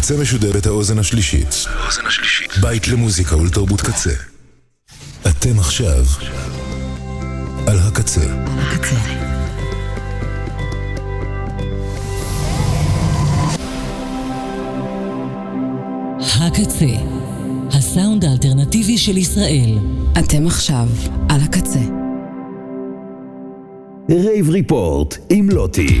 הקצה משודרת האוזן השלישית. בית למוזיקה ולתרבות קצה. אתם עכשיו על הקצה. הקצה, הסאונד האלטרנטיבי של ישראל. אתם עכשיו על הקצה. Rave Report עם לוטי.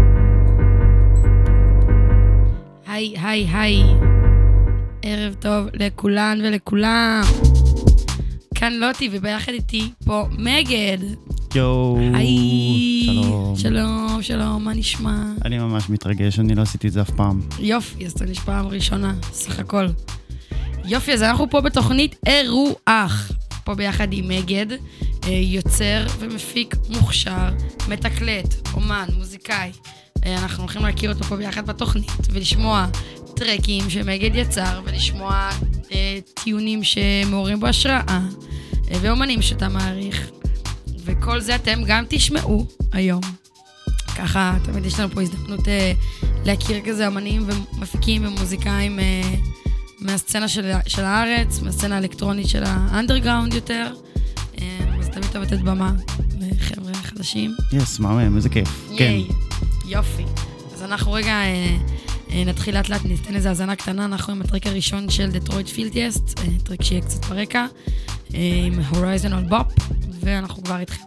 היי, היי, היי. ערב טוב לכולן ולכולם. כאן לוטי, וביחד איתי פה מגד. יואו. שלום. שלום, שלום, מה נשמע? אני ממש מתרגש, אני לא עשיתי את זה אף פעם. יופי, אז זה נשמע פעם ראשונה, סך הכל. יופי, אז אנחנו פה בתוכנית אירוח. פה ביחד עם מגד, אה, יוצר ומפיק מוכשר, מתקלט, אומן, מוזיקאי. אה, אנחנו הולכים להכיר אותו פה ביחד בתוכנית, ולשמוע טרקים שמגד יצר, ולשמוע אה, טיעונים שמעוררים בו השראה, אה, ואומנים שאתה מעריך. וכל זה אתם גם תשמעו היום. ככה, תמיד יש לנו פה הזדמנות אה, להכיר כזה אמנים ומפיקים ומוזיקאים אה, מהסצנה של, של הארץ, מהסצנה האלקטרונית של האנדרגראונד יותר. אה, אז תמיד טוב לתת במה לחבר'ה חדשים. יס, מהמם, איזה כיף. כן. יופי. אז אנחנו רגע אה, אה, נתחיל לאט לאט, ניתן איזה האזנה קטנה, אנחנו עם הטרק הראשון של דטרויט פילטייסט, אה, טרק שיהיה קצת ברקע, אה, עם הורייזן על בופ, ואנחנו כבר איתכם.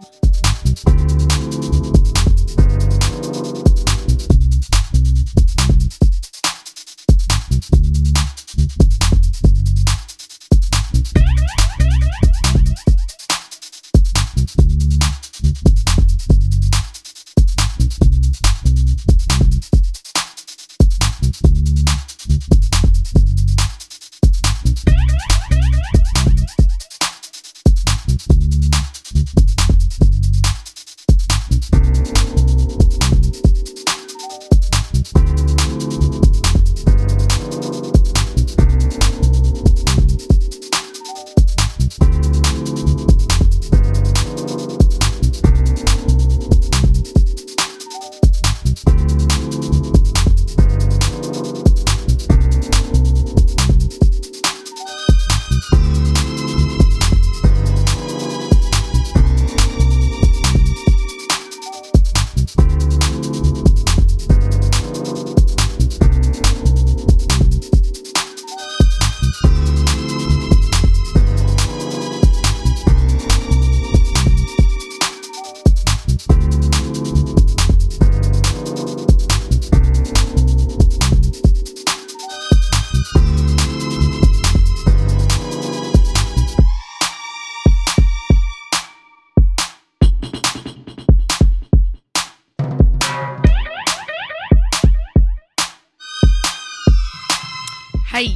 היי,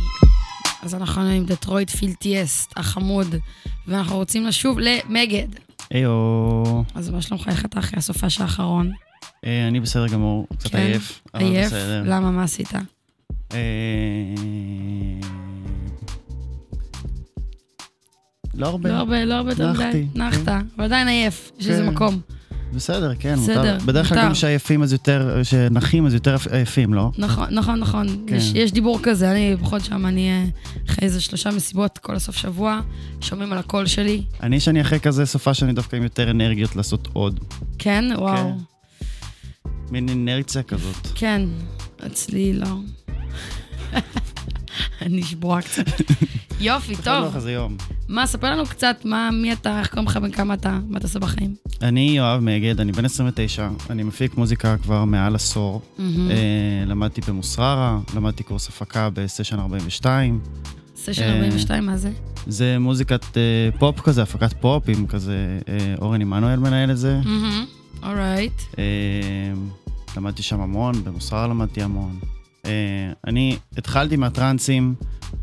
אז אנחנו עם דטרויט פילטייסט החמוד, ואנחנו רוצים לשוב למגד. היו, אז מה שלומך, איך אתה אחרי הסופש האחרון? אה, אני בסדר גמור, קצת כן? עייף. אבל עייף? בסדר. למה, מה עשית? אה, לא הרבה. לא הרבה, לא הרבה נחתי. נחת, כן. אבל עדיין עייף, יש איזה כן. מקום. בסדר, כן, בסדר, מותר. בדרך כלל. גם שעייפים אז יותר, שנחים אז יותר עייפים, לא? נכון, נכון, נכון. כן. יש, יש דיבור כזה, אני בכל שם, אני אה, אחרי איזה שלושה מסיבות כל הסוף שבוע, שומעים על הקול שלי. אני, שאני אחרי כזה סופה שאני דווקא עם יותר אנרגיות לעשות עוד. כן? וואו. מין אנרציה כזאת. כן, אצלי לא. אני שבורה קצת. יופי, טוב. איזה יום. מה, ספר לנו קצת, מה, מי אתה, איך קוראים לך, בן כמה אתה, מה אתה עושה בחיים? אני יואב מגד, אני בן 29, אני מפיק מוזיקה כבר מעל עשור. אה, למדתי במוסררה, למדתי קורס הפקה ב Session 42. Session אה, 42, מה זה? זה מוזיקת אה, פופ כזה, הפקת פופ, עם כזה, אה, אורן עמנואל מנהל את זה. Alright. אה, למדתי שם המון, במוסררה למדתי המון. אה, אני התחלתי מהטרנסים,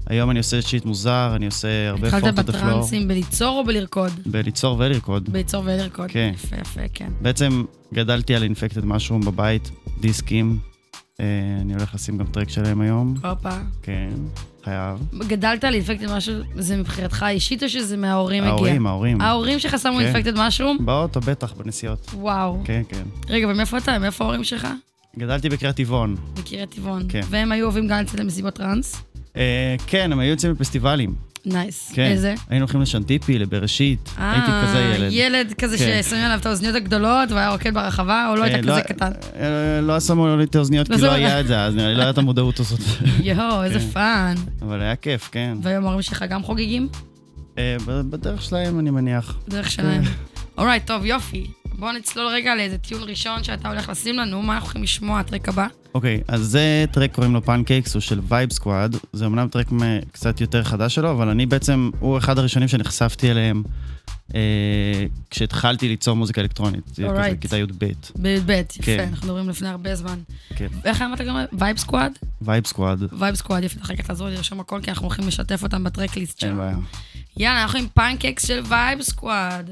היום אני עושה shit מוזר, אני עושה הרבה התחלת four to the floor. בטרנסים בליצור או בלרקוד? בליצור ולרקוד. בליצור ולרקוד. כן. יפה, יפה, כן. בעצם גדלתי על Infected Mushroom בבית, דיסקים. אה, אני הולך לשים גם טרק שלהם היום. הופה. כן, חייב. גדלת על Infected משהו, זה מבחירתך האישית או שזה מההורים הגיע? ההורים, ההורים. ההורים שלך שמו. Infected Mushroom? באוטו, בטח, בנסיעות. וואו. כן, כן. רגע, ומאיפה אתה? מאיפה ההורים שלך? גדלתי בקריית טבעון. בקריית טבעון. כן. והם היו אוהבים גם לצאת למסיבות טראנס? אה, כן, הם היו יוצאים לפסטיבלים. Nice. כן. איזה? היינו הולכים לשנטיפי, לבראשית. הייתי כזה ילד. אה, ילד כזה כן. ששמים עליו את האוזניות הגדולות והיה רוקד ברחבה, או לא אה, היית כזה קטן? אה, לא שמו לי את האוזניות לא כי לא שמו- היה את זה אז, נראה לי לא הייתה את המודעות הזאת. יואו, איזה כן. Fun. אבל היה כיף, כן. והיום ההורים שלך גם חוגגים? אה, בדרך שלהם, אני מניח. דרך שלהם. Alright, טוב, יופי. בואו נצלול רגע לאיזה טיול ראשון שאתה הולך לשים לנו, מה אנחנו הולכים לשמוע, הטרק הבא? אוקיי, אז זה טרק קוראים לו Pancakes, הוא של Vibesquad. זה אמנם טרק קצת יותר חדש שלו, אבל אני בעצם, הוא אחד הראשונים שנחשפתי אליהם אה, כשהתחלתי ליצור מוזיקה אלקטרונית. זה כזה Alright. כיתה י"ב. בי"ב, יפה, כן. אנחנו מדברים לפני הרבה זמן. כן. ואיך אמרת גם? Vibesquad? Vibesquad, Vibesquad, יפה, אחר כך תעזור לי לרשום הכל, כי אנחנו הולכים לשתף אותם ב tracklist אין שלנו. בעיה. יאללה, אנחנו עם Pancakes של Vibesquad.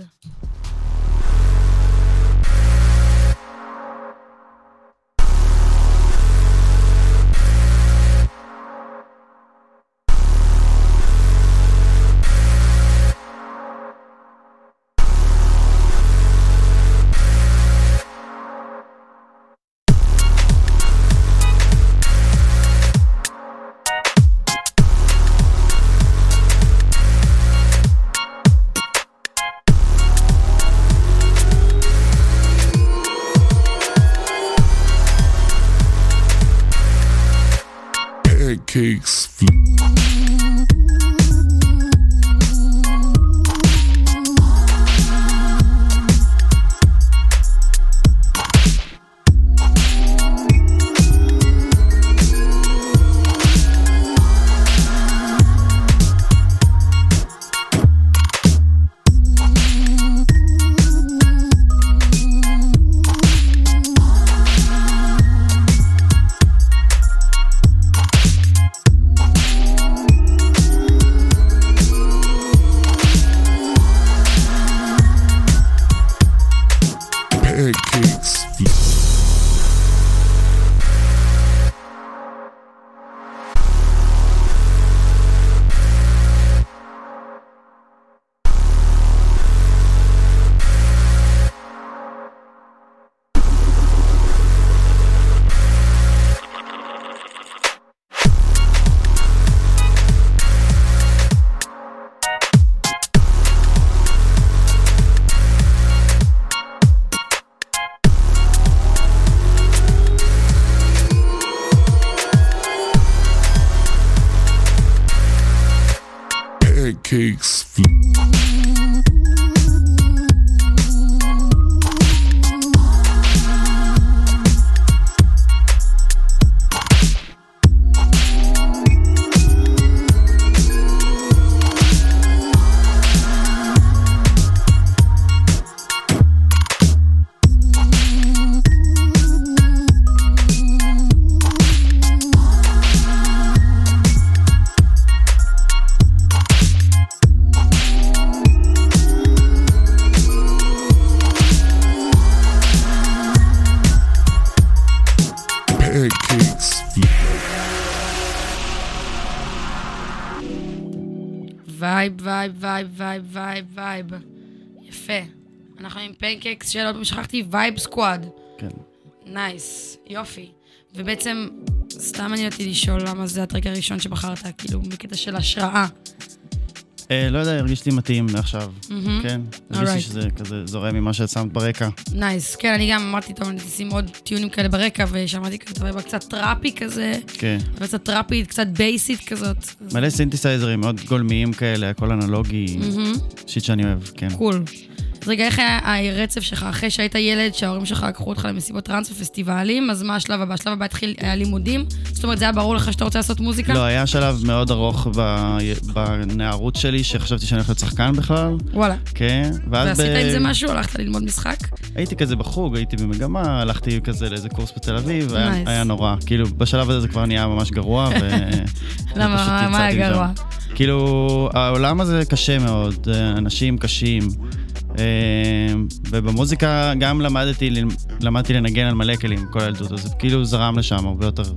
עם Pancakes של, עוד פעם שכחתי, VibeSquad. כן. Nice, יופי. ובעצם, סתם מעניין אותי לשאול למה זה ה track הראשון שבחרת, כאילו, בקטע של השראה. אה, לא יודע, הרגיש לי מתאים לעכשיו. מהמם. כן, הרגיש לי. שזה כזה זורם ממה ששמת ברקע. Nice. כן, אני גם אמרתי, טוב, אני אשים עוד טיונים כאלה ברקע, ושמעתי כזה, רואה, קצת טראפי כזה, כן. קצת טראפית, קצת בייסית כזאת. מלא סינתסייזרים מאוד גולמיים כאלה, הכל אנלוגי, מהמם. Shit שאני אוהב, כן. Cool. אז רגע, איך היה הרצף שלך אחרי שהיית ילד, שההורים שלך לקחו אותך למסיבות טראנס ופסטיבלים, אז מה השלב הבא? השלב הבא התחיל, היה לימודים? זאת אומרת, זה היה ברור לך שאתה רוצה לעשות מוזיקה? לא, היה שלב מאוד ארוך ב- בנערות שלי, שחשבתי שאני הולך להיות שחקן בכלל. וואלה. כן, ואז... ועשית ב- עם זה משהו? הלכת ללמוד משחק? הייתי כזה בחוג, הייתי במגמה, הלכתי כזה לאיזה קורס בתל אביב, היה. היה נורא. כאילו, בשלב הזה זה כבר נהיה ממש גרוע, ו... למה? מה- היה. גרוע? כאילו, העולם הזה קשה מאוד, אה, אנשים קשים. אה, ובמוזיקה גם למדתי, למדתי לנגן על מלא כלים כל הילדות, אז כאילו זרם לשם הרבה יותר,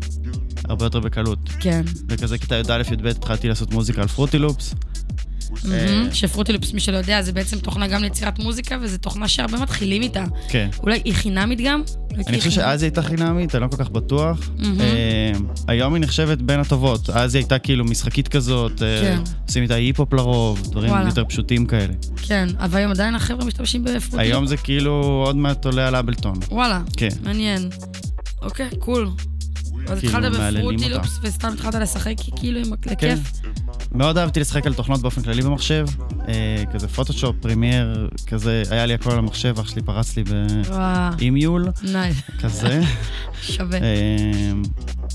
הרבה יותר בקלות. כן. וכזה כיתה י"א-י"ב התחלתי לעשות מוזיקה על פרוטי לופס. מהמם. שפרוטילופס, מי שלא יודע, זה בעצם תוכנה גם ליצירת מוזיקה, וזו תוכנה שהרבה מתחילים איתה. כן. אולי היא חינמית גם? אני חושב שאז היא הייתה חינמית, אני לא כל כך בטוח. אה, היום היא נחשבת בין הטובות. אז היא הייתה כאילו משחקית כזאת, אה, כן. עושים איתה היפ-הופ לרוב, דברים. יותר פשוטים כאלה. כן, אבל היום עדיין החבר'ה משתמשים ב Fruity Loops. היום זה כאילו עוד מעט עולה על Ableton. וואלה, כן. מעניין. אוקיי, cool. אז כאילו, התחלת מהלופים ב Fruity Loops וסתם התחלת לשחק כאילו עם כן. לכיף? מאוד אהבתי לשחק על תוכנות באופן כללי במחשב, אה, כזה Photoshop, Premiere, כזה, היה לי הכל על המחשב, אח שלי פרץ לי ב eMule, nice, כזה. שווה. אה,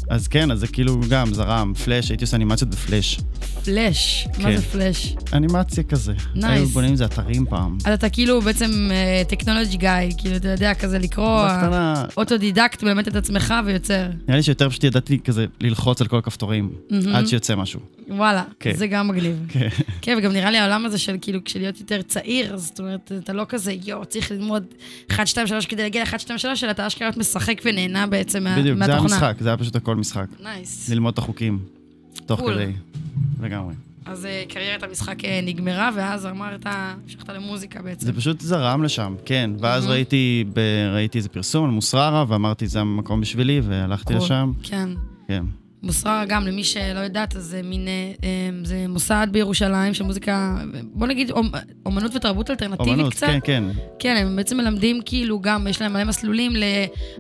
אז כן, אז זה כאילו גם זרם, פלאש, הייתי עושה אנימציות ב Flash. Flash, מה כן. זה פלאש? אנימציה כזה. Nice. היו בונים איזה אתרים פעם. אז אתה כאילו בעצם technology guy, כאילו, אתה יודע, כזה לקרוא, אוטודידקט, מלמד את עצמך ויוצר. נראה לי שיותר פשוט ידעתי כזה ללחוץ על כל הכפתורים, עד שיוצא משהו. וואלה, כן. זה גם מגניב. כן. כן, וגם נראה לי העולם הזה של כאילו, כשלהיות יותר צעיר, אז זאת אומרת, אתה לא כזה, יואו, צריך ללמוד 1, 2, 3 כדי להגיע ל-1, 2, 3, אלא אתה אשכרה להיות משחק ונהנה בעצם מה- בדיוק, זה היה מהתוכנה. משחק, זה היה פשוט הכל משחק. Nice. ללמוד את החוקים, תוך cool. כדי. לגמרי. אז אה, קריירת המשחק אה, נגמרה, ואז אמרת, המשכת למוזיקה בעצם. זה פשוט זרם לשם, כן. ואז ראיתי, ב... ראיתי איזה פרסום על מוסררה, ואמרתי, זה המקום בשבילי, והלכתי cool. לשם. כן. כן. מוסררה גם, למי שלא יודעת, אז זה מין, אה, אה, זה מוסד בירושלים של מוזיקה, בוא נגיד אומ- אומנות ותרבות אלטרנטיבית אומנות, קצת. כן, כן. כן, הם בעצם מלמדים כאילו גם, יש להם מלא מסלולים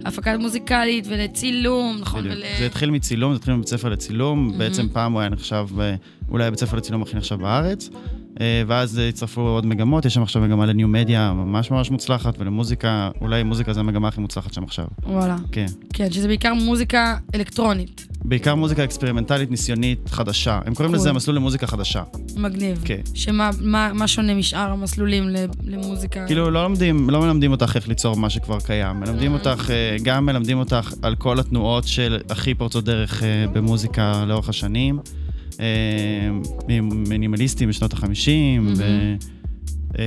להפקת מוזיקלית ולצילום, נכון? ול... זה התחיל מצילום, זה התחיל מבית ספר לצילום. בעצם פעם הוא היה נחשב, אה, אולי הבית ספר לצילום הכי נחשב בארץ. אה, ואז אה, הצטרפו עוד מגמות, יש שם עכשיו מגמה לניו מדיה ממש ממש מוצלחת, ולמוזיקה, אולי מוזיקה זה המגמה הכי מוצלחת שם עכשיו. וואלה. כן. כן, שזה בעיקר מוזיקה אלקטרונית. בעיקר מוזיקה אקספרימנטלית ניסיונית חדשה. הם קוראים לזה קול. מסלול למוזיקה חדשה. מגניב. כן. שמה מה, מה שונה משאר המסלולים למוזיקה? כאילו, לא לומדים, לא מלמדים אותך איך ליצור מה שכבר קיים. מלמדים אותך, אה, גם מלמדים אותך על כל התנועות של הכי פורצות דרך אה, במוזיקה לאורך השנים. אה, מינימליסטים בשנות החמישים, ו... אה,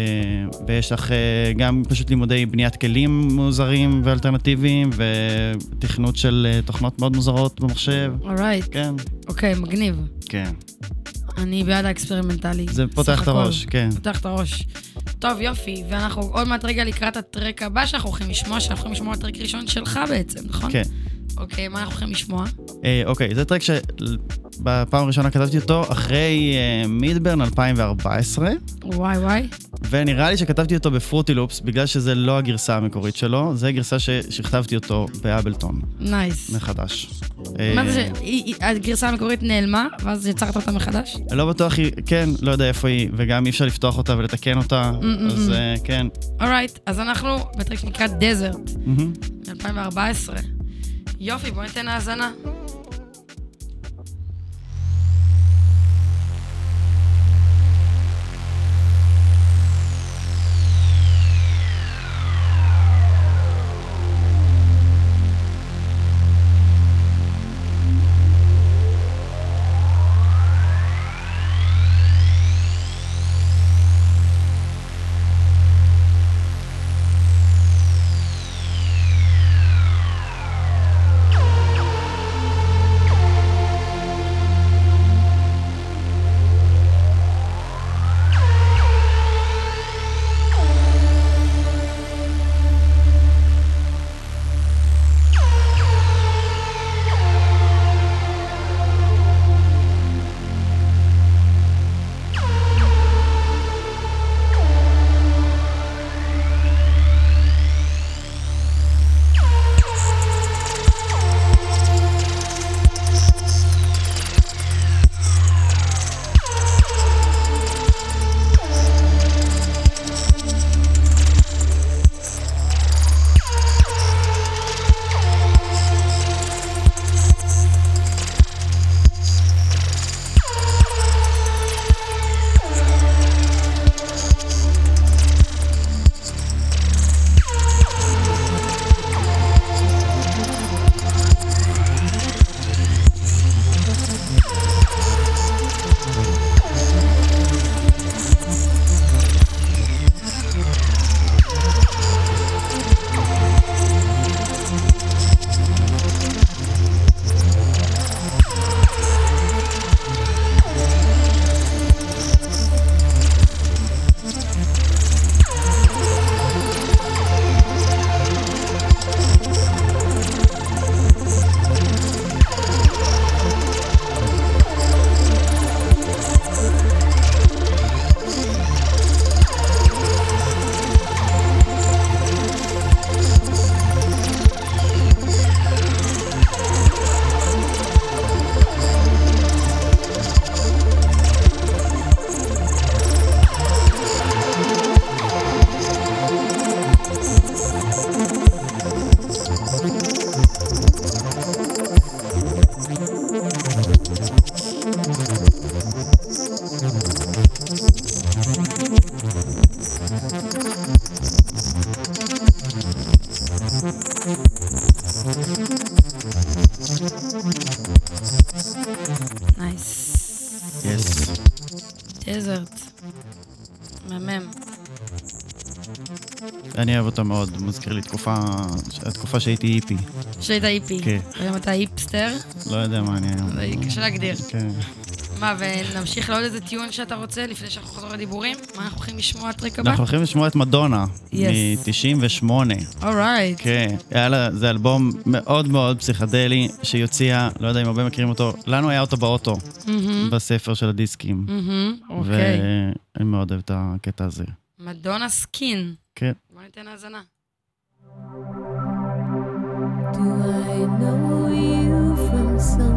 ויש לך אה, גם פשוט לימודי בניית כלים מוזרים ואלטרנטיביים, ותכנות של תוכנות מאוד מוזרות במחשב. Alright. כן, אוקיי, מגניב. כן. אני בעד האקספרימנטלי. זה פותח את. הראש, כן. פותח את הראש. טוב, יופי. ואנחנו עוד מעט רגע לקראת ה track הבא שאנחנו הולכים לשמוע, שאנחנו הולכים לשמוע track ראשון שלך בעצם, נכון? כן. אוקיי, מה אנחנו הולכים לשמוע? אה, אוקיי, זה track שבפעם הראשונה כתבתי אותו אחרי אה, מידברן 2014. וואי וואי. ונראה לי שכתבתי אותו ב Fruity Loops, בגלל שזה לא הגרסה המקורית שלו, זה גרסה שכתבתי אותו ב Ableton. Nice. מחדש. מה אה, זה, הגרסה המקורית נעלמה, ואז יצרת אותה מחדש? לא בטוח, כן, לא יודע איפה היא, וגם אי אפשר לפתוח אותה ולתקן אותה, אז כן. Alright, אז אנחנו ב track שנקרא Desert, 2014. יופי, בוא ניתן האזנה. אותו מאוד, מזכיר לי תקופה, התקופה שהייתי היפי. שהיית איפי. כן. היום אתה היפסטר? לא יודע מה אני היום. קשה להגדיר. כן. מה, ונמשיך לעוד איזה טיון שאתה רוצה לפני שאנחנו חוזרים לדיבורים? מה אנחנו הולכים לשמוע טרק הבא? אנחנו הולכים לשמוע את מדונה, Yes. מ-98. אורייט. כן, זה אלבום מאוד מאוד פסיכדלי, שהיא הוציאה, לא יודע אם הרבה מכירים אותו, לנו היה אותו באוטו, בספר של הדיסקים. מהמם, אוקיי. ואני מאוד אוהב את הקטע הזה. מדונה סקין. כן. בוא ניתן האזנה. Do I know you from somewhere?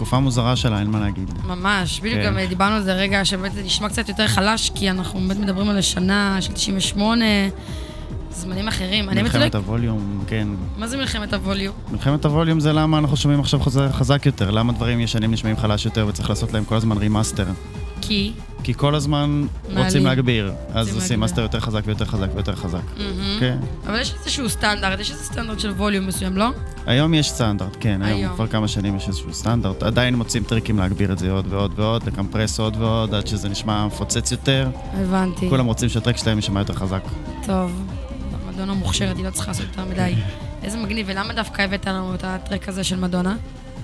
תקופה מוזרה שלה, אין מה להגיד. ממש, בדיוק כן. גם דיברנו על זה רגע שבאמת זה נשמע קצת יותר חלש, כי אנחנו באמת מדברים על השנה של 98, זמנים אחרים. לא... מלחמת הווליום, כן. מה זה מלחמת הווליום? מלחמת הווליום זה למה אנחנו שומעים עכשיו חזק, חזק יותר, למה דברים ישנים נשמעים חלש יותר וצריך לעשות להם כל הזמן remaster. כי... כי כל הזמן מעלים. רוצים להגביר, אז עושים. מאסטר יותר חזק ויותר חזק ויותר חזק. מהמם. כן. אבל יש איזשהו סטנדרט, יש איזה סטנדרט של ווליום מסוים, לא? היום יש סטנדרט, כן, היום היום. כבר כמה שנים יש איזשהו סטנדרט. עדיין מוצאים טריקים להגביר את זה עוד ועוד ועוד, לקמפרס עוד ועוד, עד שזה נשמע מפוצץ יותר. הבנתי. כולם רוצים שהטרק שלהם יישמע יותר חזק. טוב, מדונה מוכשרת, היא לא צריכה לעשות יותר מדי. איזה מגניב, ולמה דווקא הבאת לנו את הטרק הזה של מדונה?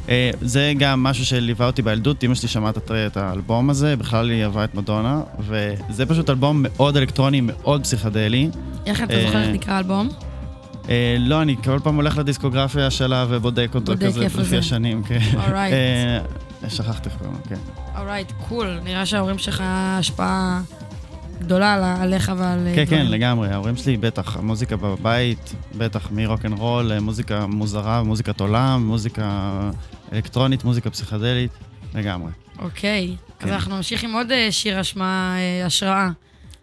אה, זה גם משהו שליווה אותי בילדות, אמא שלי שמעה את האלבום הזה, בכלל היא אהבה את מדונה, וזה פשוט אלבום מאוד אלקטרוני, מאוד פסיכדלי. איך אתה אה, זוכר איך נקרא האלבום? אה, לא, אני כל פעם הולך לדיסקוגרפיה שלה ובודק אותו בודק כזה לפי זה. השנים, כן. Alright. אה, שכחתי איך קוראים לו, כן. אורייט, קול. נראה שההורים שלך השפעה גדולה על- עליך ועל... אה, כן, כן. לגמרי, ההורים שלי בטח, המוזיקה בבית, בטח מרוקנרול, אה, מוזיקה מוזרה, מוזיקת עולם, מוזיקה אלקטרונית, מוזיקה פסיכדלית, לגמרי. אוקיי. אז כן. אנחנו נמשיך עם עוד שיר אשמה, אה, השראה.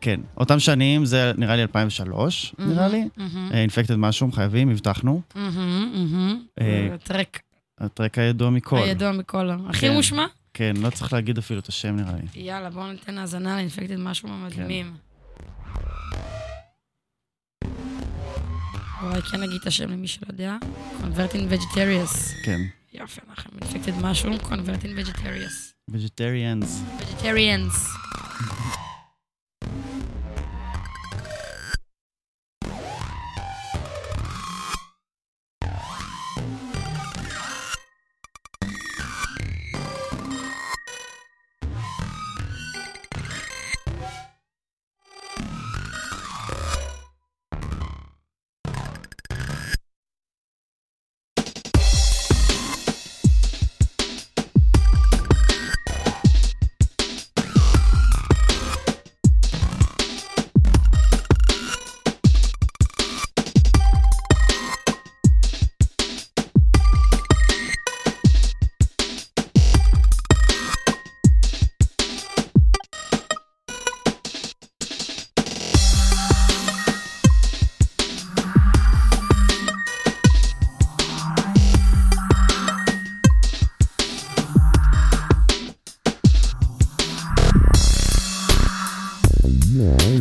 כן, אותם שנים, זה נראה לי 2003, נראה לי. מהמם, אינפקטד משהו, חייבים, הבטחנו. מהמם, מהמם. אה, טרק הטרק הידוע מכל. הידוע מכל. הכי כן. מושמע? כן, לא צריך להגיד אפילו את השם נראה לי. יאללה, בואו ניתן האזנה לאינפקטד משהו מהמדהימים. אולי כן נגיד את השם למי שלא יודע. Converting Vegetarians. כן. יופי, אנחנו אינפקטד משהו, Converting Vegetarians. Vegetarians. Vegetarians. Yeah.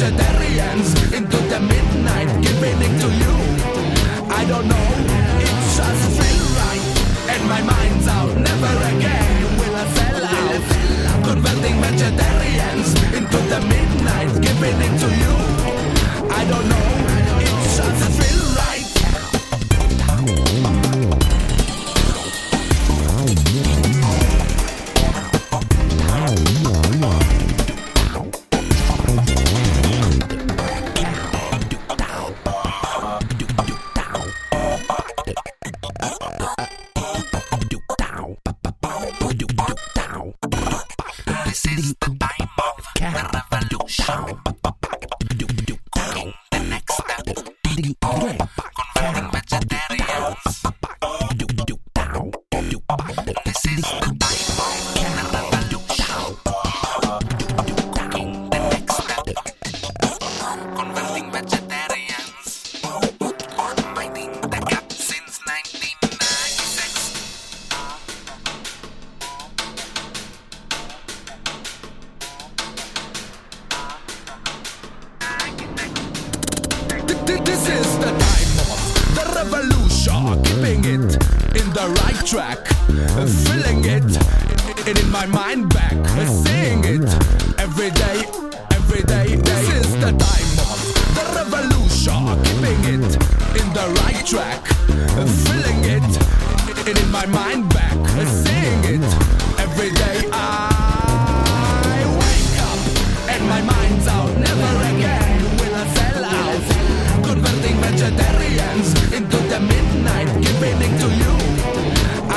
noche de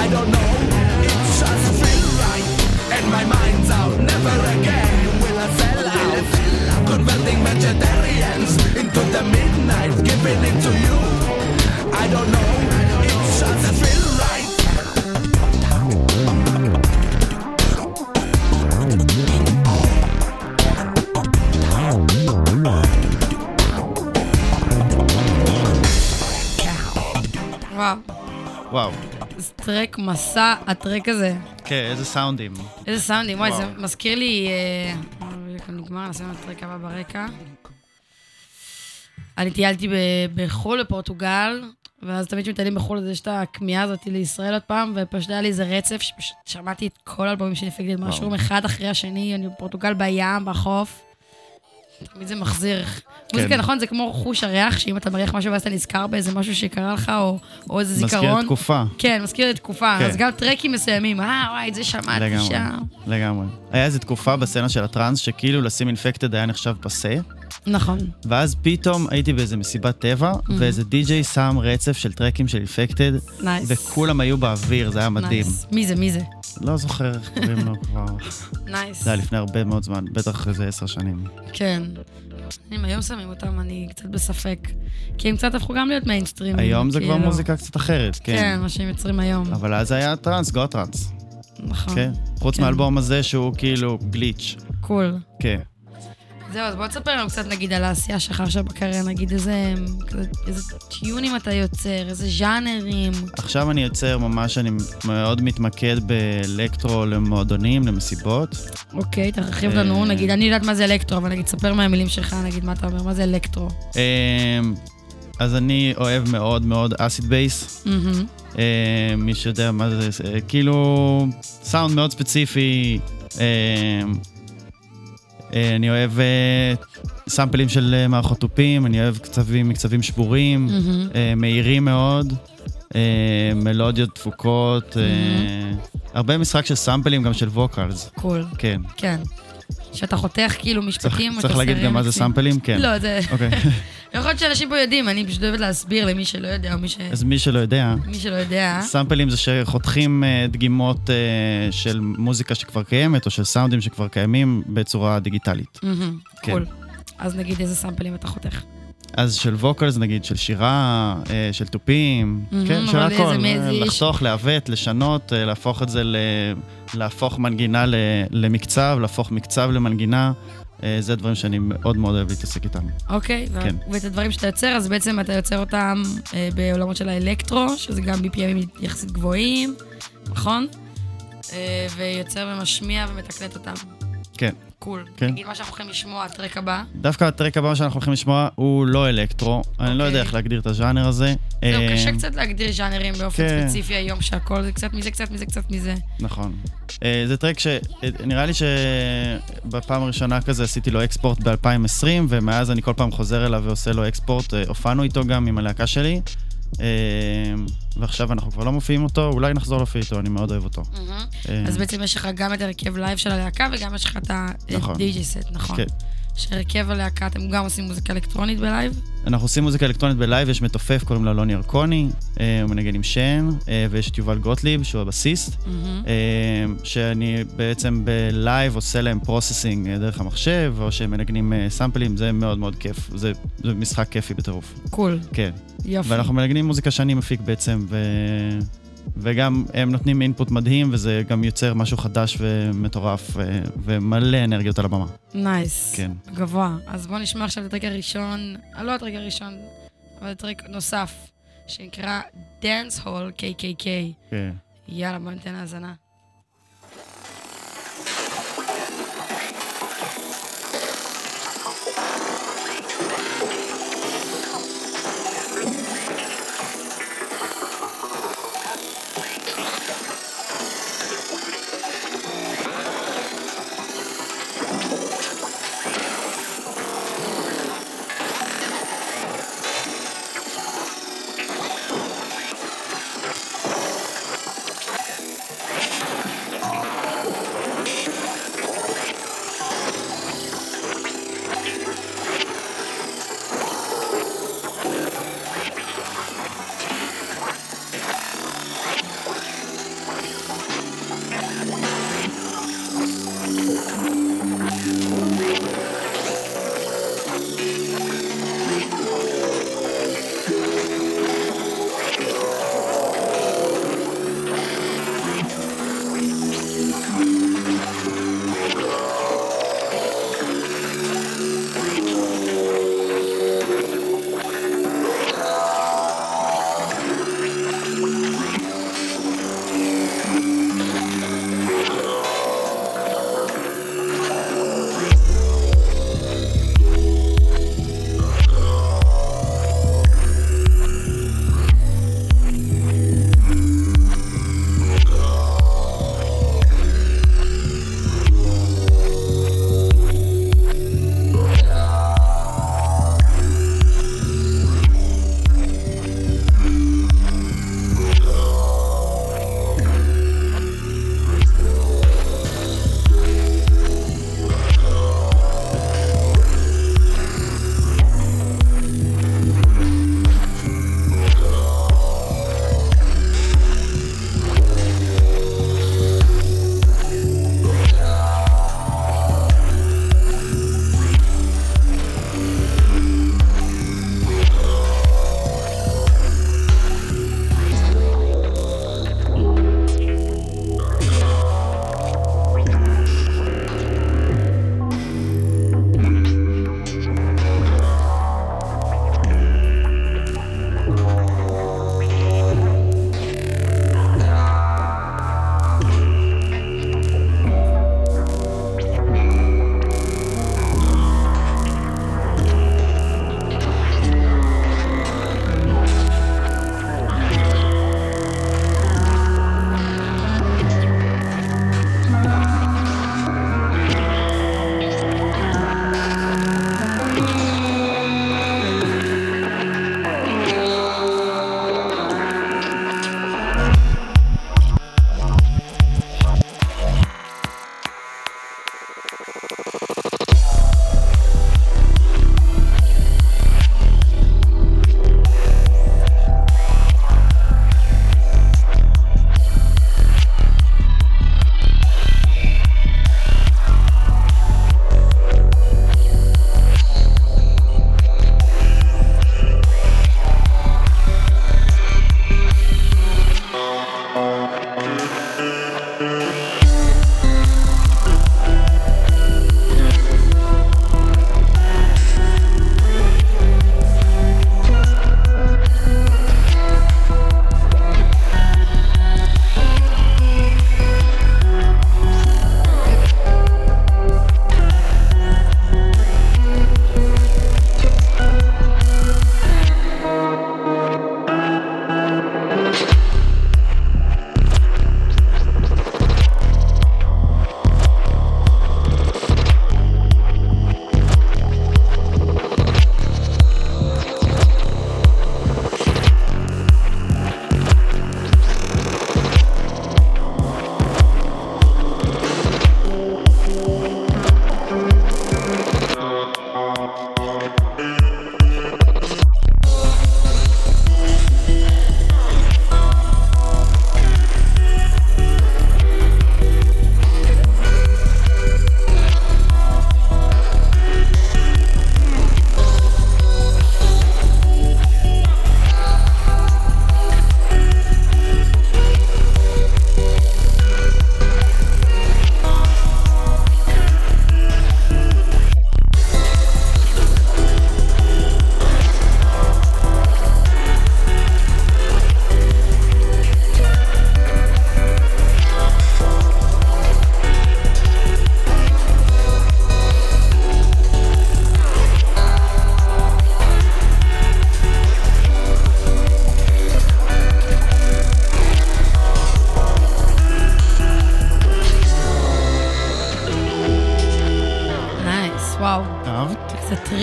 I don't know. It just feels right, and my mind's out. Never again will I sell out. Converting vegetarians into the midnight, giving it to you. I don't know. It just feels right. Wow. Wow. טרק מסע, הטרק הזה. כן, איזה סאונדים. איזה סאונדים, וואי, זה. מזכיר לי... אה, נגמר, נשים את הטרק הבא ברקע. אני טיילתי בחו"ל, בפורטוגל, ואז תמיד כשמטיילים בחו"ל אז יש את הכמיהה הזאת לישראל עוד פעם, ופשוט היה לי איזה רצף, שפשוט שמעתי את כל האלבומים של אפקטד משהו, אחד אחרי השני, אני בפורטוגל בים, בחוף. תמיד זה מחזיר. מוזיקה, נכון, זה כמו חוש הריח, שאם אתה מריח משהו ואז אתה נזכר באיזה משהו שקרה לך, או, או איזה זיכרון. מזכיר תקופה. כן, מזכיר תקופה. כן. אז גם טרקים מסוימים, אה, וואי, את זה שמעתי לגמרי, שם. לגמרי. היה איזו תקופה בסצנה של הטראנס, שכאילו לשים Infected היה נחשב פסה, נכון. ואז פתאום הייתי באיזה מסיבת טבע, ואיזה די-ג'יי שם רצף של טרקים של Infected, nice. וכולם היו באוויר, זה היה מדהים. מי זה, מי זה? לא זוכר איך קוראים לו כבר. Nice. זה היה לפני הרבה מאוד זמן, בטח איזה עשר שנים. כן. אם היום שמים אותם, אני קצת בספק. כי הם קצת הפכו גם להיות מיינסטרים. היום זה כבר כאילו. מוזיקה קצת אחרת, כן, כן. מה שהם יוצרים היום. אבל אז היה טראנס, גואה טראנס. נכון. כן. חוץ כן. מהאלבום הזה שהוא כאילו glitch. Cool. כן. זהו, אז בוא תספר לנו קצת, נגיד, על העשייה שלך עכשיו בקריירה, נגיד איזה, איזה טיונים אתה יוצר, איזה ז'אנרים. עכשיו אני יוצר ממש, אני מאוד מתמקד באלקטרו למועדונים, למסיבות. אוקיי, תרחיב אה, לנו, נגיד, אני יודעת מה זה אלקטרו, אבל נגיד, ספר מהמילים שלך, נגיד, מה אתה אומר, מה זה אלקטרו. אמ, אז אני אוהב מאוד מאוד acid bass. מהמם. אמ, מי שיודע מה זה, אה, כאילו סאונד מאוד ספציפי. אה, אני אוהב אה, סאמפלים של אה, מערכות תופים, אני אוהב קצבים מקצבים שבורים, מהירים מאוד, מלודיות דפוקות, הרבה משחק של סאמפלים, גם של vocals. Cool. כן. כן. שאתה חותך כאילו צריך משפטים, צריך עושה להגיד גם מה זה. סאמפלים? כן. לא, זה... אוקיי. יכול להיות שאנשים פה יודעים, אני פשוט אוהבת להסביר למי שלא יודע, או מי ש... אז מי שלא יודע, מי שלא יודע. סאמפלים זה שחותכים אה, דגימות אה, של מוזיקה שכבר קיימת, או של סאונדים שכבר קיימים בצורה דיגיטלית. כן. קול. אז נגיד איזה סאמפלים אתה חותך. אז של ווקלס, נגיד, של שירה, אה, של תופים, מהמם, כן, של הכל. אה? לחתוך, לעוות, לשנות, אה, להפוך את זה, ל... להפוך מנגינה ל... למקצב, להפוך מקצב למנגינה. זה דברים שאני מאוד מאוד אוהב להתעסק איתם. אוקיי, כן. ואת הדברים שאתה יוצר, אז בעצם אתה יוצר אותם בעולמות של האלקטרו, שזה גם BPMים יחסית גבוהים, נכון? ויוצר ומשמיע ומתקלט אותם. כן. קול. כן. נגיד מה שאנחנו הולכים לשמוע, הטרק הבא. דווקא הטרק הבא שאנחנו הולכים לשמוע הוא לא אלקטרו. אני לא יודע איך להגדיר את הז'אנר הזה. זהו, אה, קשה קצת להגדיר ז'אנרים באופן כן. ספציפי היום, שהכל זה קצת מזה, קצת מזה, קצת מזה. נכון. אה, זה טרק שנראה לי שבפעם הראשונה כזה עשיתי לו אקספורט ב-2020, ומאז אני כל פעם חוזר אליו ועושה לו אקספורט. אה, הופענו איתו גם עם הלהקה שלי, אה, ועכשיו אנחנו כבר לא מופיעים אותו, אולי נחזור להופיע איתו, אני מאוד אוהב אותו. אה, אז בעצם יש לך גם את הרכב live של הלהקה, וגם יש לך את. ה-DJ סט, נכון? שהרכב הלהקה, אתם גם עושים מוזיקה אלקטרונית ב live? אנחנו עושים מוזיקה אלקטרונית ב live, יש מתופף, קוראים לו לוני ירקוני, אה, הוא מנגן עם שן, אה, ויש את יובל גוטליב, שהוא הבסיסט, מהמם. אה, שאני בעצם ב live עושה להם processing דרך המחשב, או שהם מנגנים סאמפלים, זה מאוד מאוד כיף, זה, זה משחק כיפי בטירוף. cool. כן. יופי. ואנחנו מנגנים מוזיקה שאני מפיק בעצם, ו... וגם הם נותנים input מדהים, וזה גם יוצר משהו חדש ומטורף, ו... ומלא אנרגיות על הבמה. nice. כן. גבוה. אז בואו נשמע עכשיו את הטרק הראשון, אה, לא הטרק הראשון, אבל טרק נוסף, שנקרא Dance Hall KKK. כן. יאללה, בוא ניתן האזנה.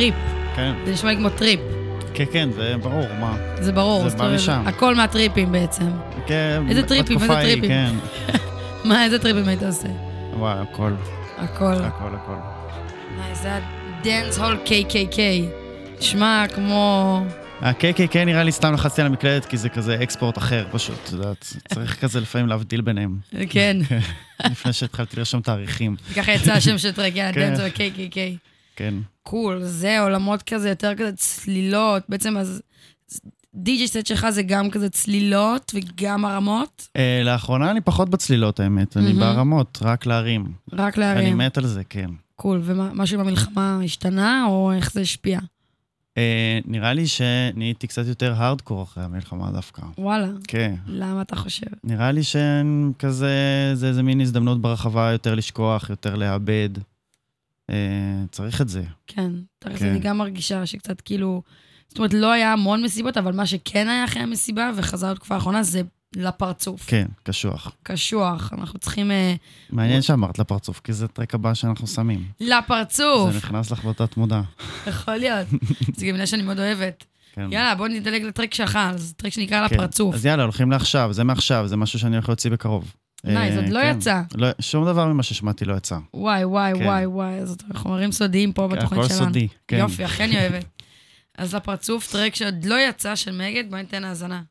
טריפ. כן. זה נשמע לי כמו טריפ. כן, כן, זה ברור, מה. זה ברור. זה בא משם. הכל מהטריפים בעצם. כן, איזה טריפים, איזה טריפים? כן. מה, איזה טריפים היית עושה? וואי, הכל, הכל. הכל, הכל. וואי, זה ה Dance Hall KKK. נשמע כמו... ה-KKK נראה לי סתם לחצתי על המקלדת, כי זה כזה export אחר פשוט, את יודעת, צריך כזה לפעמים להבדיל ביניהם. כן. לפני שהתחלתי לרשום תאריכים. ככה יצא השם של יאללה, כן. Dance Hall KKK. כן. קול, זה עולמות כזה, יותר כזה צלילות. בעצם אז... די.ג'י סט שלך זה גם כזה צלילות וגם הרמות? אה, לאחרונה אני פחות בצלילות, האמת. אני מהמם. בהרמות, רק להרים. רק אני להרים. מת על זה, כן. קול, ומשהו במלחמה השתנה, או איך זה השפיע? אה, נראה לי שנהייתי קצת יותר הארדקור אחרי המלחמה דווקא. וואלה. כן. למה אתה חושב? נראה לי שכזה, זה איזה מין הזדמנות ברחבה יותר לשכוח, יותר לאבד. אה, צריך את זה. כן. תכף כן. אני גם מרגישה שקצת כאילו... זאת אומרת, לא היה המון מסיבות, אבל מה שכן היה אחרי המסיבה, וחזר לתקופה האחרונה, זה לפרצוף. כן, קשוח. קשוח. אנחנו צריכים... אה, מעניין שאמרת לפרצוף, כי זה הטרק הבא שאנחנו שמים. לפרצוף! זה נכנס לך בתת מודע. יכול להיות. זה גם מילה שאני מאוד אוהבת. כן. יאללה, בוא נדלג לטרק שלך, זה טרק שנקרא כן. לפרצוף. אז יאללה, הולכים לעכשיו, זה מעכשיו, זה משהו שאני הולך להוציא בקרוב. נייס, אה, עוד לא כן. יצא. לא, שום דבר ממה ששמעתי לא יצא. וואי, וואי, כן. וואי, וואי, אז חומרים סודיים פה כן, בתוכנית הכל שלנו. סודי, כן. יופי, אכן אני אוהבת. אז לפרצוף, טרק שעוד לא יצא של מגד, בוא ניתן האזנה.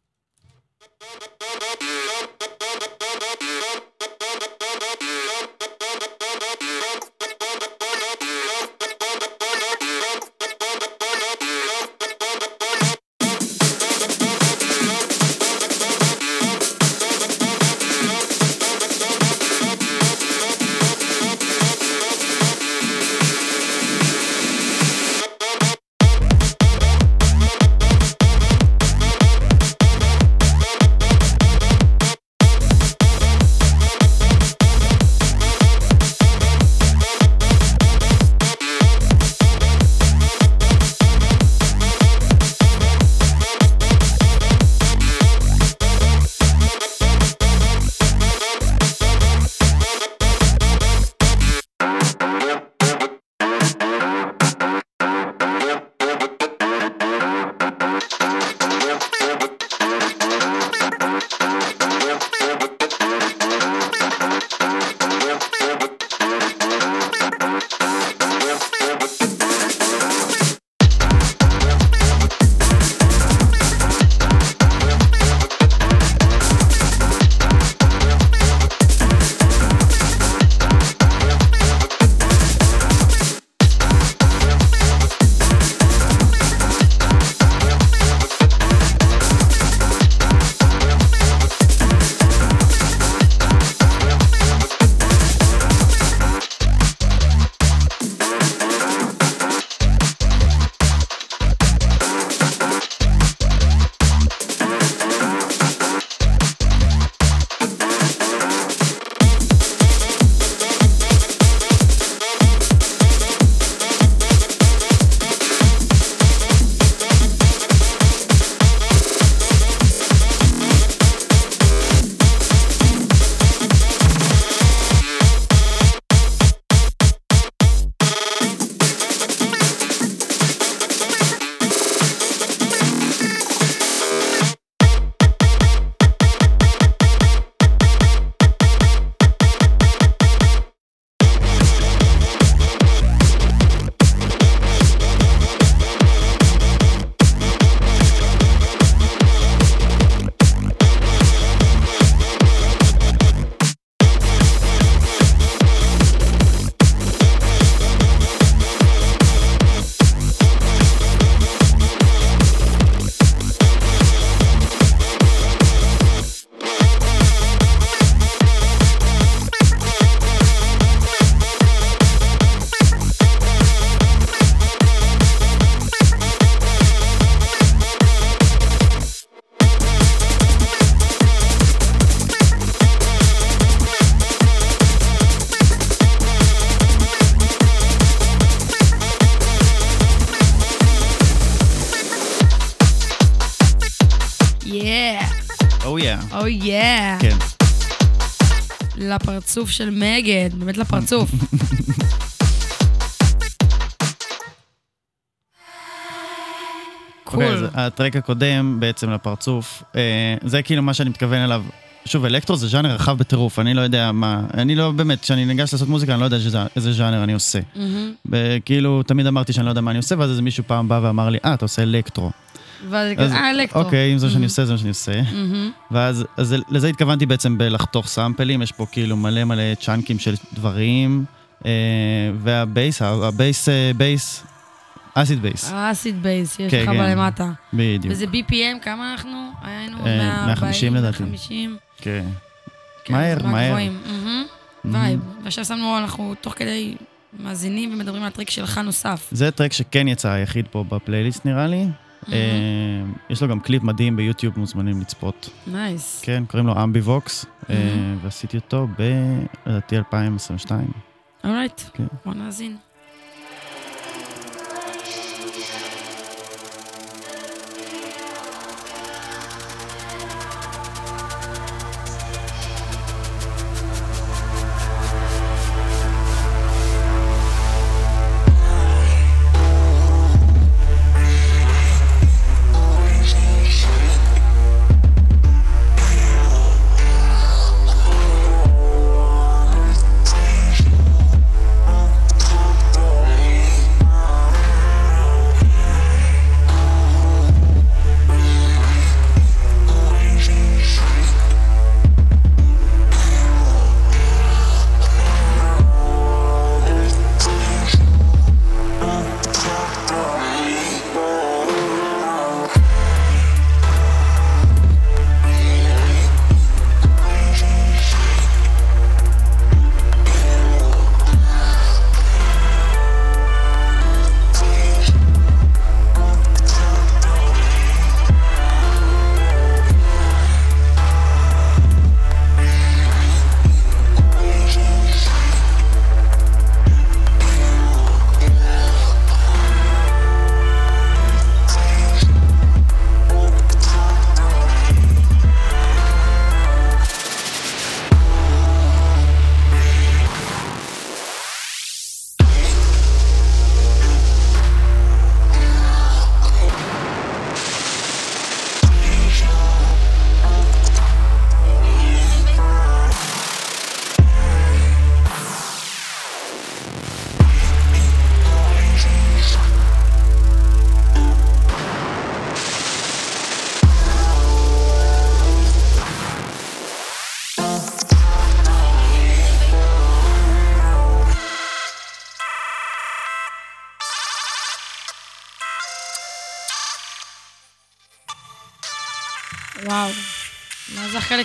פרצוף של מגד, באמת לפרצוף. אוקיי, קול. הטרק הקודם בעצם לפרצוף, אה, זה כאילו מה שאני מתכוון אליו. שוב, אלקטרו זה ז'אנר רחב בטירוף, אני לא יודע מה, אני לא באמת, כשאני ניגש לעשות מוזיקה, אני לא יודע שזה, איזה ז'אנר אני עושה. Mm-hmm. כאילו, תמיד אמרתי שאני לא יודע מה אני עושה, ואז איזה מישהו פעם בא ואמר לי, אה, ah, אתה עושה אלקטרו. ואז אז, כזה, אה, אלקטרו. אוקיי, אם זה מה שאני. עושה, זה מה שאני עושה. ואז אז לזה התכוונתי בעצם בלחתוך סאמפלים, יש פה כאילו מלא מלא צ'אנקים של דברים, אה, וה bass, ה bass, אה, bass, acid bass, ה acid bass, יש כן, לך כן. בלמטה. בדיוק. וזה BPM, כמה אנחנו? היינו אה, 140, 150 לדעתי. 150. כן. כן, מהר, מהר. vibe. ועכשיו שמנו, אנחנו תוך כדי מאזינים ומדברים על הטרק שלך נוסף. זה טרק שכן יצא היחיד פה בפלייליסט נראה לי. אה, יש לו גם קליפ מדהים ביוטיוב, מוזמנים לצפות. nice. כן, קוראים לו אמביווקס, אה. ועשיתי אותו ב... לדעתי 2022. alright, כן. בוא נאזין.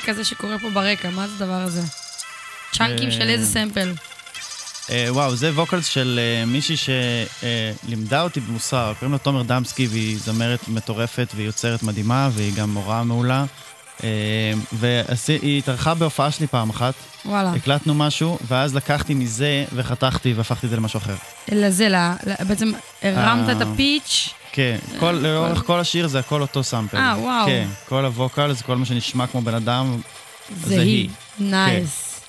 מה זה החלק הזה שקורה פה ברקע? מה זה הדבר הזה? צ'אנקים של איזה סמפל? אה, וואו, זה vocals של אה, מישהי שלימדה אותי במוסררה, קוראים לה תומר דמסקי, והיא זמרת מטורפת והיא יוצרת מדהימה, והיא גם מורה מעולה. אה, והיא התארחה בהופעה שלי פעם אחת, וואלה. הקלטנו משהו, ואז לקחתי מזה וחתכתי והפכתי את זה למשהו אחר. לזה, בעצם הרמת את אה. ה pitch. כן, כל, לאורך כל השיר זה הכל אותו סאמפל. אה, וואו. כן, כל ה vocal זה כל מה שנשמע כמו בן אדם, זה היא. nice.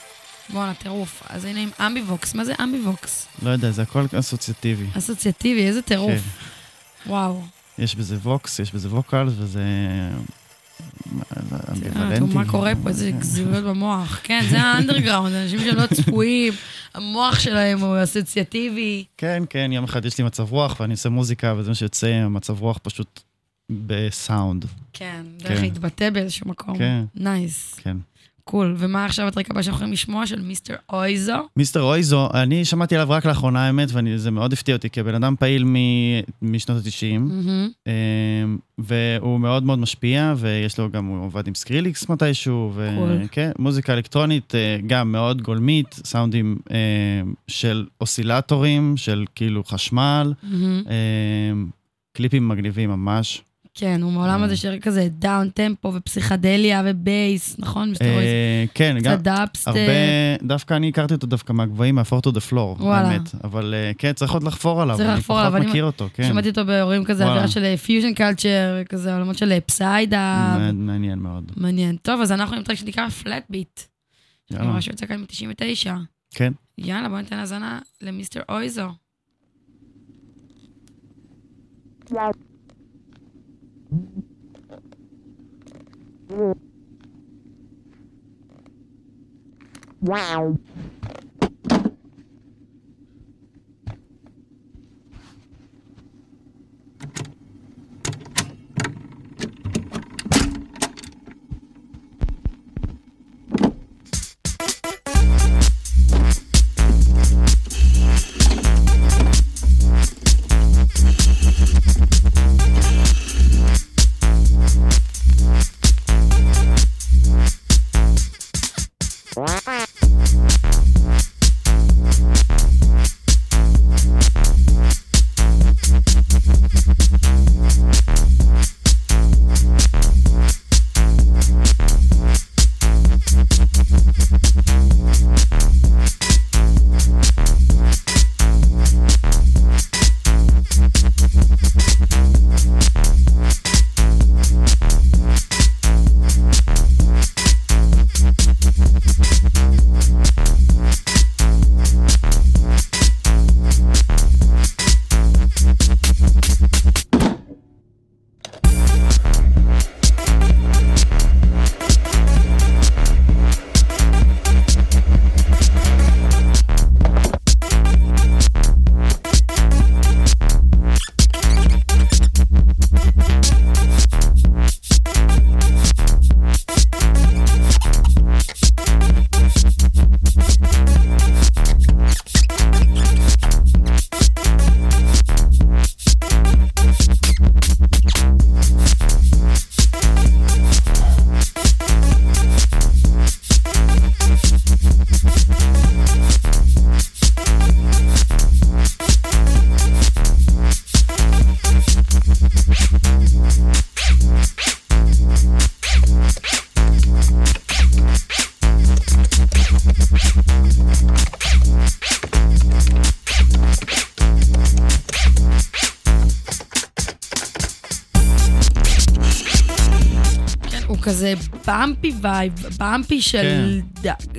בואנה, טירוף. אז הנה עם אמביווקס. מה זה אמביווקס? לא יודע, זה הכל אסוציאטיבי. אסוציאטיבי, איזה טירוף. כן. וואו. יש בזה vox, יש בזה vocals, וזה... אה, אמביוולנטי. תראו מה קורה פה, איזה גזירויות במוח. כן, זה האנדרגראונד, אנשים שהם לא צפויים, המוח שלהם הוא אסוציאטיבי. כן, כן, יום אחד יש לי מצב רוח ואני עושה מוזיקה, וזה מה שיוצא, המצב רוח פשוט בסאונד. כן, דרך כן. להתבטא באיזשהו מקום. כן. nice. כן. cool. ומה עכשיו הטרק הבא שאנחנו יכולים לשמוע של מיסטר אויזו? מיסטר אויזו, אני שמעתי עליו רק לאחרונה, האמת, וזה מאוד הפתיע אותי, כבן אדם פעיל מ- משנות ה-90, מהמם. והוא מאוד מאוד משפיע, ויש לו גם, הוא עובד עם סקרילקס מתישהו, cool. וכן, מוזיקה אלקטרונית אה, גם מאוד גולמית, סאונדים אה, של אוסילטורים, של כאילו חשמל, מהמם. אה, קליפים מגניבים ממש. כן, הוא מעולם הזה של כזה downtempo ופסיכדליה ובייס, נכון? אה, כן, גם קצת. הרבה, דווקא אני הכרתי אותו דווקא מהגבוהים, מה-4 to the floor. האמת. אבל אה, כן, צריך עוד לחפור עליו, צריך אני לחפור עליו, פחות אני- מכיר אותו, כן. שמעתי אותו באירועים כזה. אווירה של fusion culture, כזה עולמות של psydub. מעניין מאוד. מעניין. טוב, אז אנחנו עם טרק שנקרא Flat Beat. יאללה. ממש יוצא כאן מ-99. כן. יאללה, בוא ניתן האזנה למיסטר אויזו. Wow. vibe, bumpy של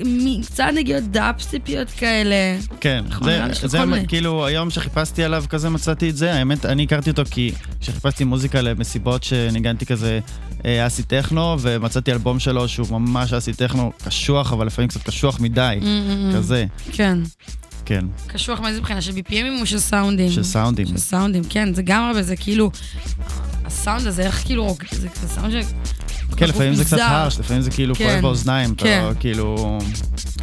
מ- קצת נגיעות דאבסטפיות כאלה. כן, נכון, זה. כאילו, היום שחיפשתי עליו כזה מצאתי את זה, האמת, אני הכרתי אותו כי כשחיפשתי מוזיקה למסיבות שניגנתי כזה אה, acid techno, ומצאתי אלבום שלו שהוא ממש acid techno, קשוח, אבל לפעמים קצת קשוח מדי, Mm, mm, mm. כזה, כן. כן, קשוח מאיזה בחינה? של BPM ים או של סאונדים? של סאונדים. של סאונדים, כן, זה גם הרבה, זה כאילו... הסאונד הזה, איך כאילו, זה סאונד ש... כן, לפעמים זה קצת. הרש, לפעמים זה כאילו כן, כואב באוזניים, אתה כן. כאילו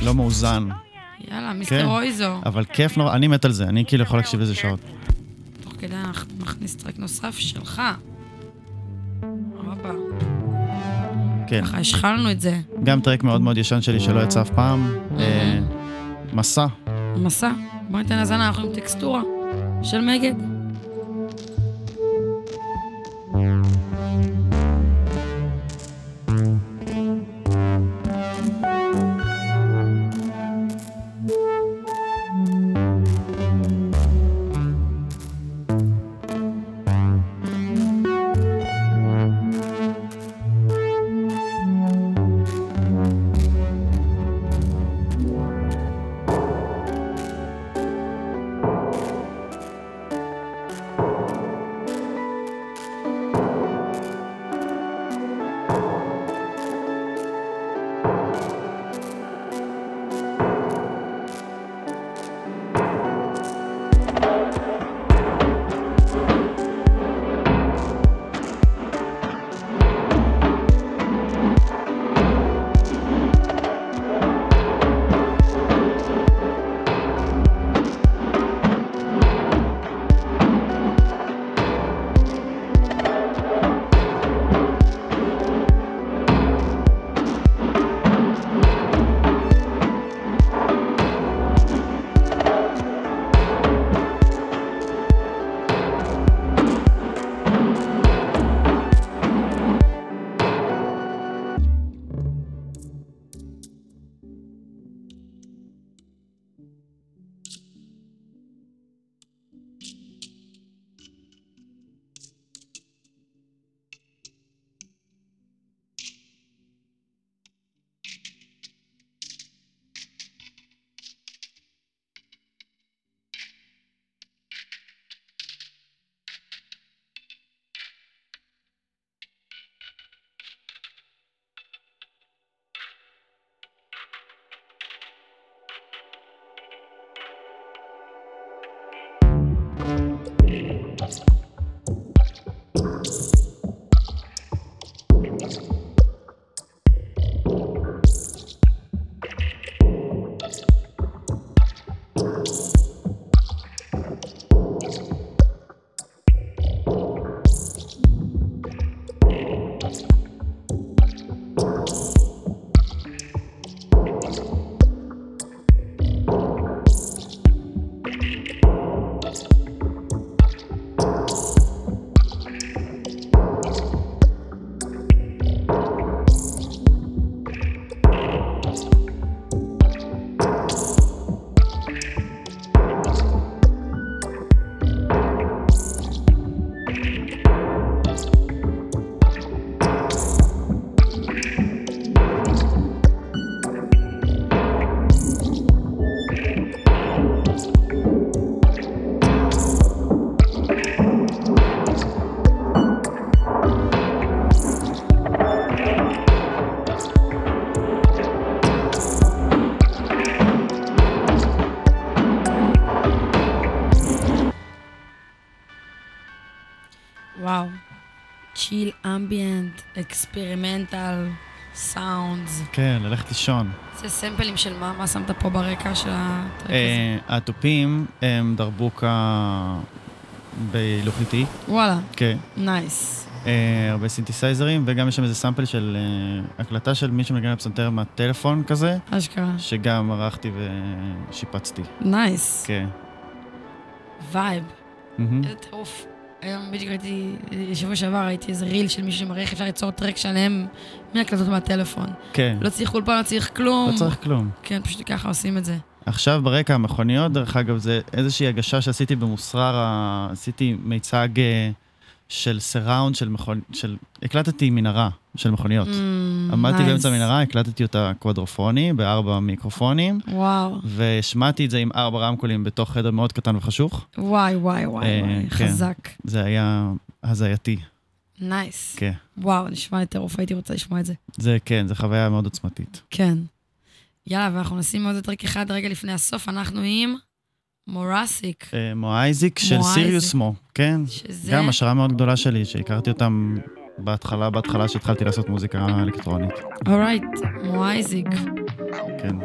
לא מאוזן. יאללה, כן. מיסטר אויזו. אבל כיף נורא, אני מת על זה, אני כאילו יכול להקשיב לזה שעות. תוך כדי אנחנו נכניס טרק נוסף שלך. הופה, כן, ככה השחלנו את זה. גם טרק מאוד מאוד ישן שלי שלא יצא אף פעם. אה, מסע, מסע. בוא ניתן האזנה, אנחנו עם טקסטורה של מגד. Thank ambient, experimental, sounds. כן, ללכת לישון. זה סמפלים של מה? מה שמת פה ברקע של הטרק הזה? אה, התופים הם דרבוקה בהילוך איטי. וואלה, כן. nice. אה, הרבה סינתסייזרים, וגם יש שם איזה סאמפל של אה, הקלטה של מישהו מנגן בפסנתר מהטלפון כזה, אשכרה. שגם ערכתי ושיפצתי. nice. כן. vibe. איזה טירוף. היום בדיוק ראיתי, שבוע שעבר ראיתי איזה ריל של מישהו שמראה איך אפשר ליצור טרק שלם מהקלטות מהטלפון. כן. לא צריך אולפן, לא צריך כלום. לא צריך כלום. כן, פשוט ככה עושים את זה. עכשיו ברקע המכוניות, דרך אגב, זה איזושהי הגשה שעשיתי במוסררה, ה- עשיתי מיצג אה, של surround של מכוניות, של... הקלטתי מנהרה של מכוניות. Mm, עמדתי nice. באמצע המנהרה, הקלטתי אותה קוואדרופוני בארבע מיקרופונים, וואו. והשמעתי את זה עם ארבע רמקולים בתוך חדר מאוד קטן וחשוך. וואי, וואי, וואי, אה, וואי, כן. חזק. זה היה הזייתי, nice. כן. וואו, נשמע לי טירוף, הייתי רוצה לשמוע את זה. זה כן, זו חוויה מאוד עוצמתית. כן. יאללה, ואנחנו נשים עוד טרק אחד רגע לפני הסוף, אנחנו עם Mosaik. אה, Mosaik של. סיריוסמו, כן. שזה- גם השראה מאוד גדולה שלי, שהכרתי אותם בהתחלה, בהתחלה שהתחלתי לעשות מוזיקה אלקטרונית. alright, Mosaik. כן.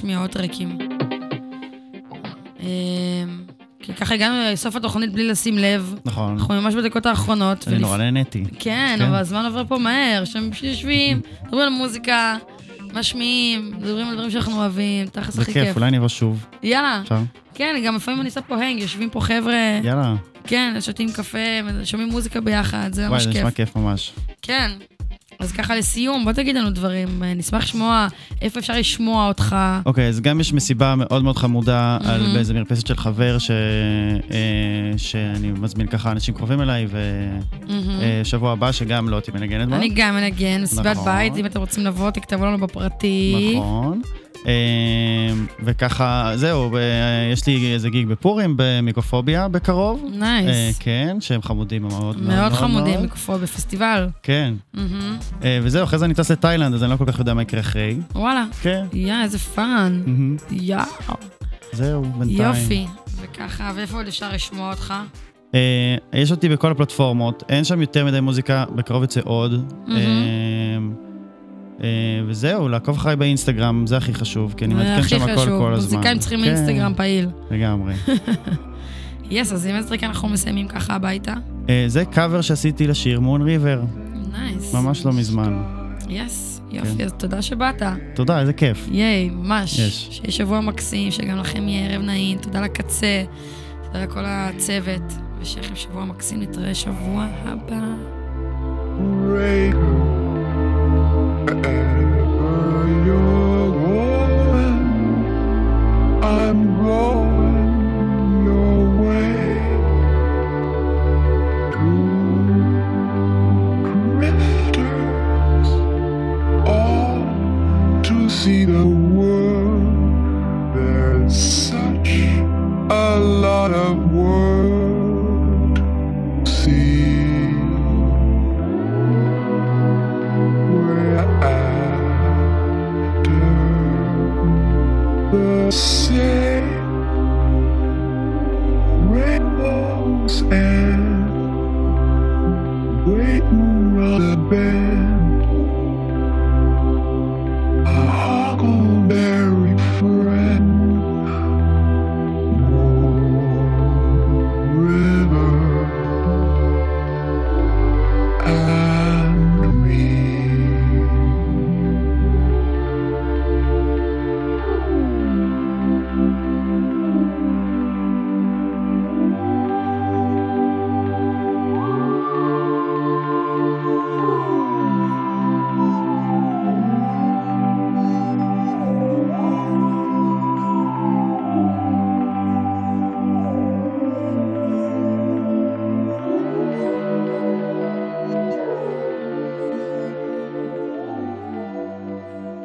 להשמיע עוד טרקים. אמ, כי ככה הגענו לסוף התוכנית בלי לשים לב. נכון. אנחנו ממש בדקות האחרונות. אני ולפ- נורא נהניתי. כן, כן. אבל הזמן עובר פה מהר, פשוט יושבים, מדברים על מוזיקה, משמיעים, מדברים על דברים שאנחנו אוהבים, תכלס זה הכי כיף, כיף. אולי נבוא שוב. יאללה. אפשר? כן, גם לפעמים אני עושה פה הנג, יושבים פה חבר'ה, יאללה. כן, שותים קפה, שומעים מוזיקה ביחד, זה וואי, ממש זה כיף. נשמע כיף ממש. כן. אז ככה לסיום, בוא תגיד לנו דברים, אה, נשמח לשמוע איפה אפשר לשמוע אותך. אוקיי, אז גם יש מסיבה מאוד מאוד חמודה על מהמם. באיזה מרפסת של חבר ש... אה, שאני מזמין ככה אנשים קרובים אליי. ושבוע הבא שגם לא תהיה מנגנת בה. אני גם מנגן, מסיבת נכון. בית, אם אתם רוצים לבוא, תכתבו לנו בפרטי. נכון. אה, וככה, זהו, יש לי איזה גיג בפורים במיקרופוביה בקרוב. nice. אה, כן, שהם חמודים מאוד מאוד מאוד חמודים, מאוד. מיקרופון בפסטיבל. כן. אה, וזהו, אחרי זה אני טס לתאילנד, אז אני לא כל כך יודע מה יקרה אחרי. וואלה. כן. יא, איזה fun. יאו. זהו, בינתיים. יופי. וככה, ואיפה עוד אפשר לשמוע אותך? אה, יש אותי בכל הפלטפורמות, אין שם יותר מדי מוזיקה, בקרוב יצא עוד. אה, אה, וזהו, לעקוב אחריי באינסטגרם, זה הכי חשוב, כי אני מעדכן הכי שם הכל חשוב, כל הזמן. מוזיקאים צריכים כן, אינסטגרם פעיל. לגמרי. yes, אז עם איזה טריק אנחנו מסיימים ככה הביתה? אה, זה קאבר שעשיתי לשיר Moon River, nice. ממש לא מזמן. yes, יופי, כן. אז תודה שבאת. תודה, איזה כיף. ייי, ממש. יש. שיהיה שבוע מקסים, שגם לכם יהיה ערב נעים, תודה לקצה, תודה לכל הצוות, ושיהיה לכם שבוע מקסים, נתראה שבוע הבא. Uh-uh.